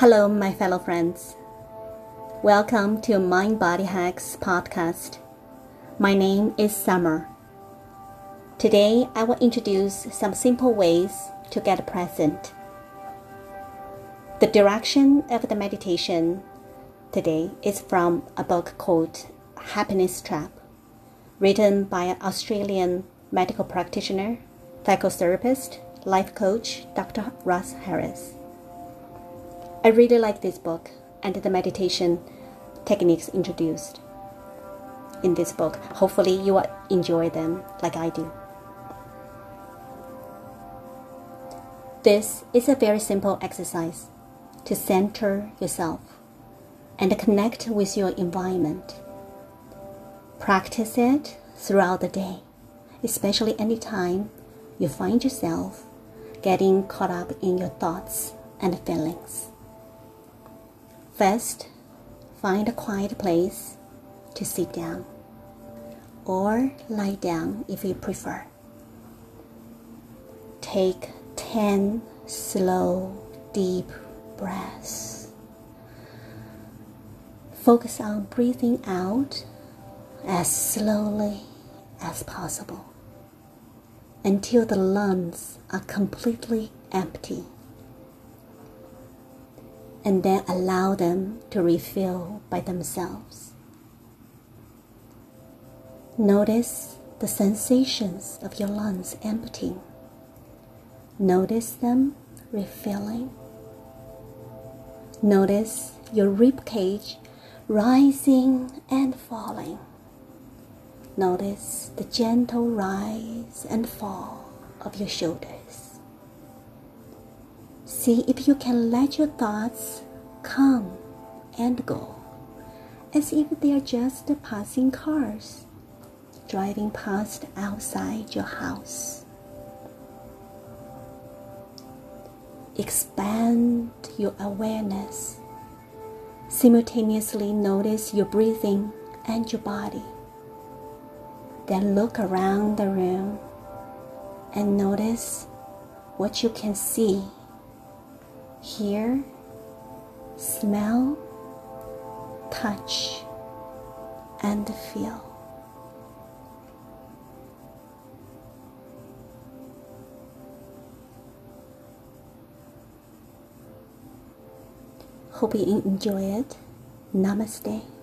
Hello, my fellow friends. Welcome to Mind Body Hacks podcast. My name is Summer. Today, I will introduce some simple ways to get present. The direction of the meditation today is from a book called Happiness Trap, written by an Australian medical practitioner, psychotherapist, life coach, Dr. Russ Harris. I really like this book and the meditation techniques introduced in this book. Hopefully, you will enjoy them like I do. This is a very simple exercise to center yourself and connect with your environment. Practice it throughout the day, especially anytime you find yourself getting caught up in your thoughts and feelings. First, find a quiet place to sit down or lie down if you prefer. Take 10 slow, deep breaths. Focus on breathing out as slowly as possible until the lungs are completely empty and then allow them to refill by themselves. Notice the sensations of your lungs emptying. Notice them refilling. Notice your rib cage rising and falling. Notice the gentle rise and fall of your shoulders. See if you can let your thoughts come and go as if they are just passing cars driving past outside your house. Expand your awareness. Simultaneously notice your breathing and your body. Then look around the room and notice what you can see hear, smell, touch, and feel. Hope you enjoy it. Namaste.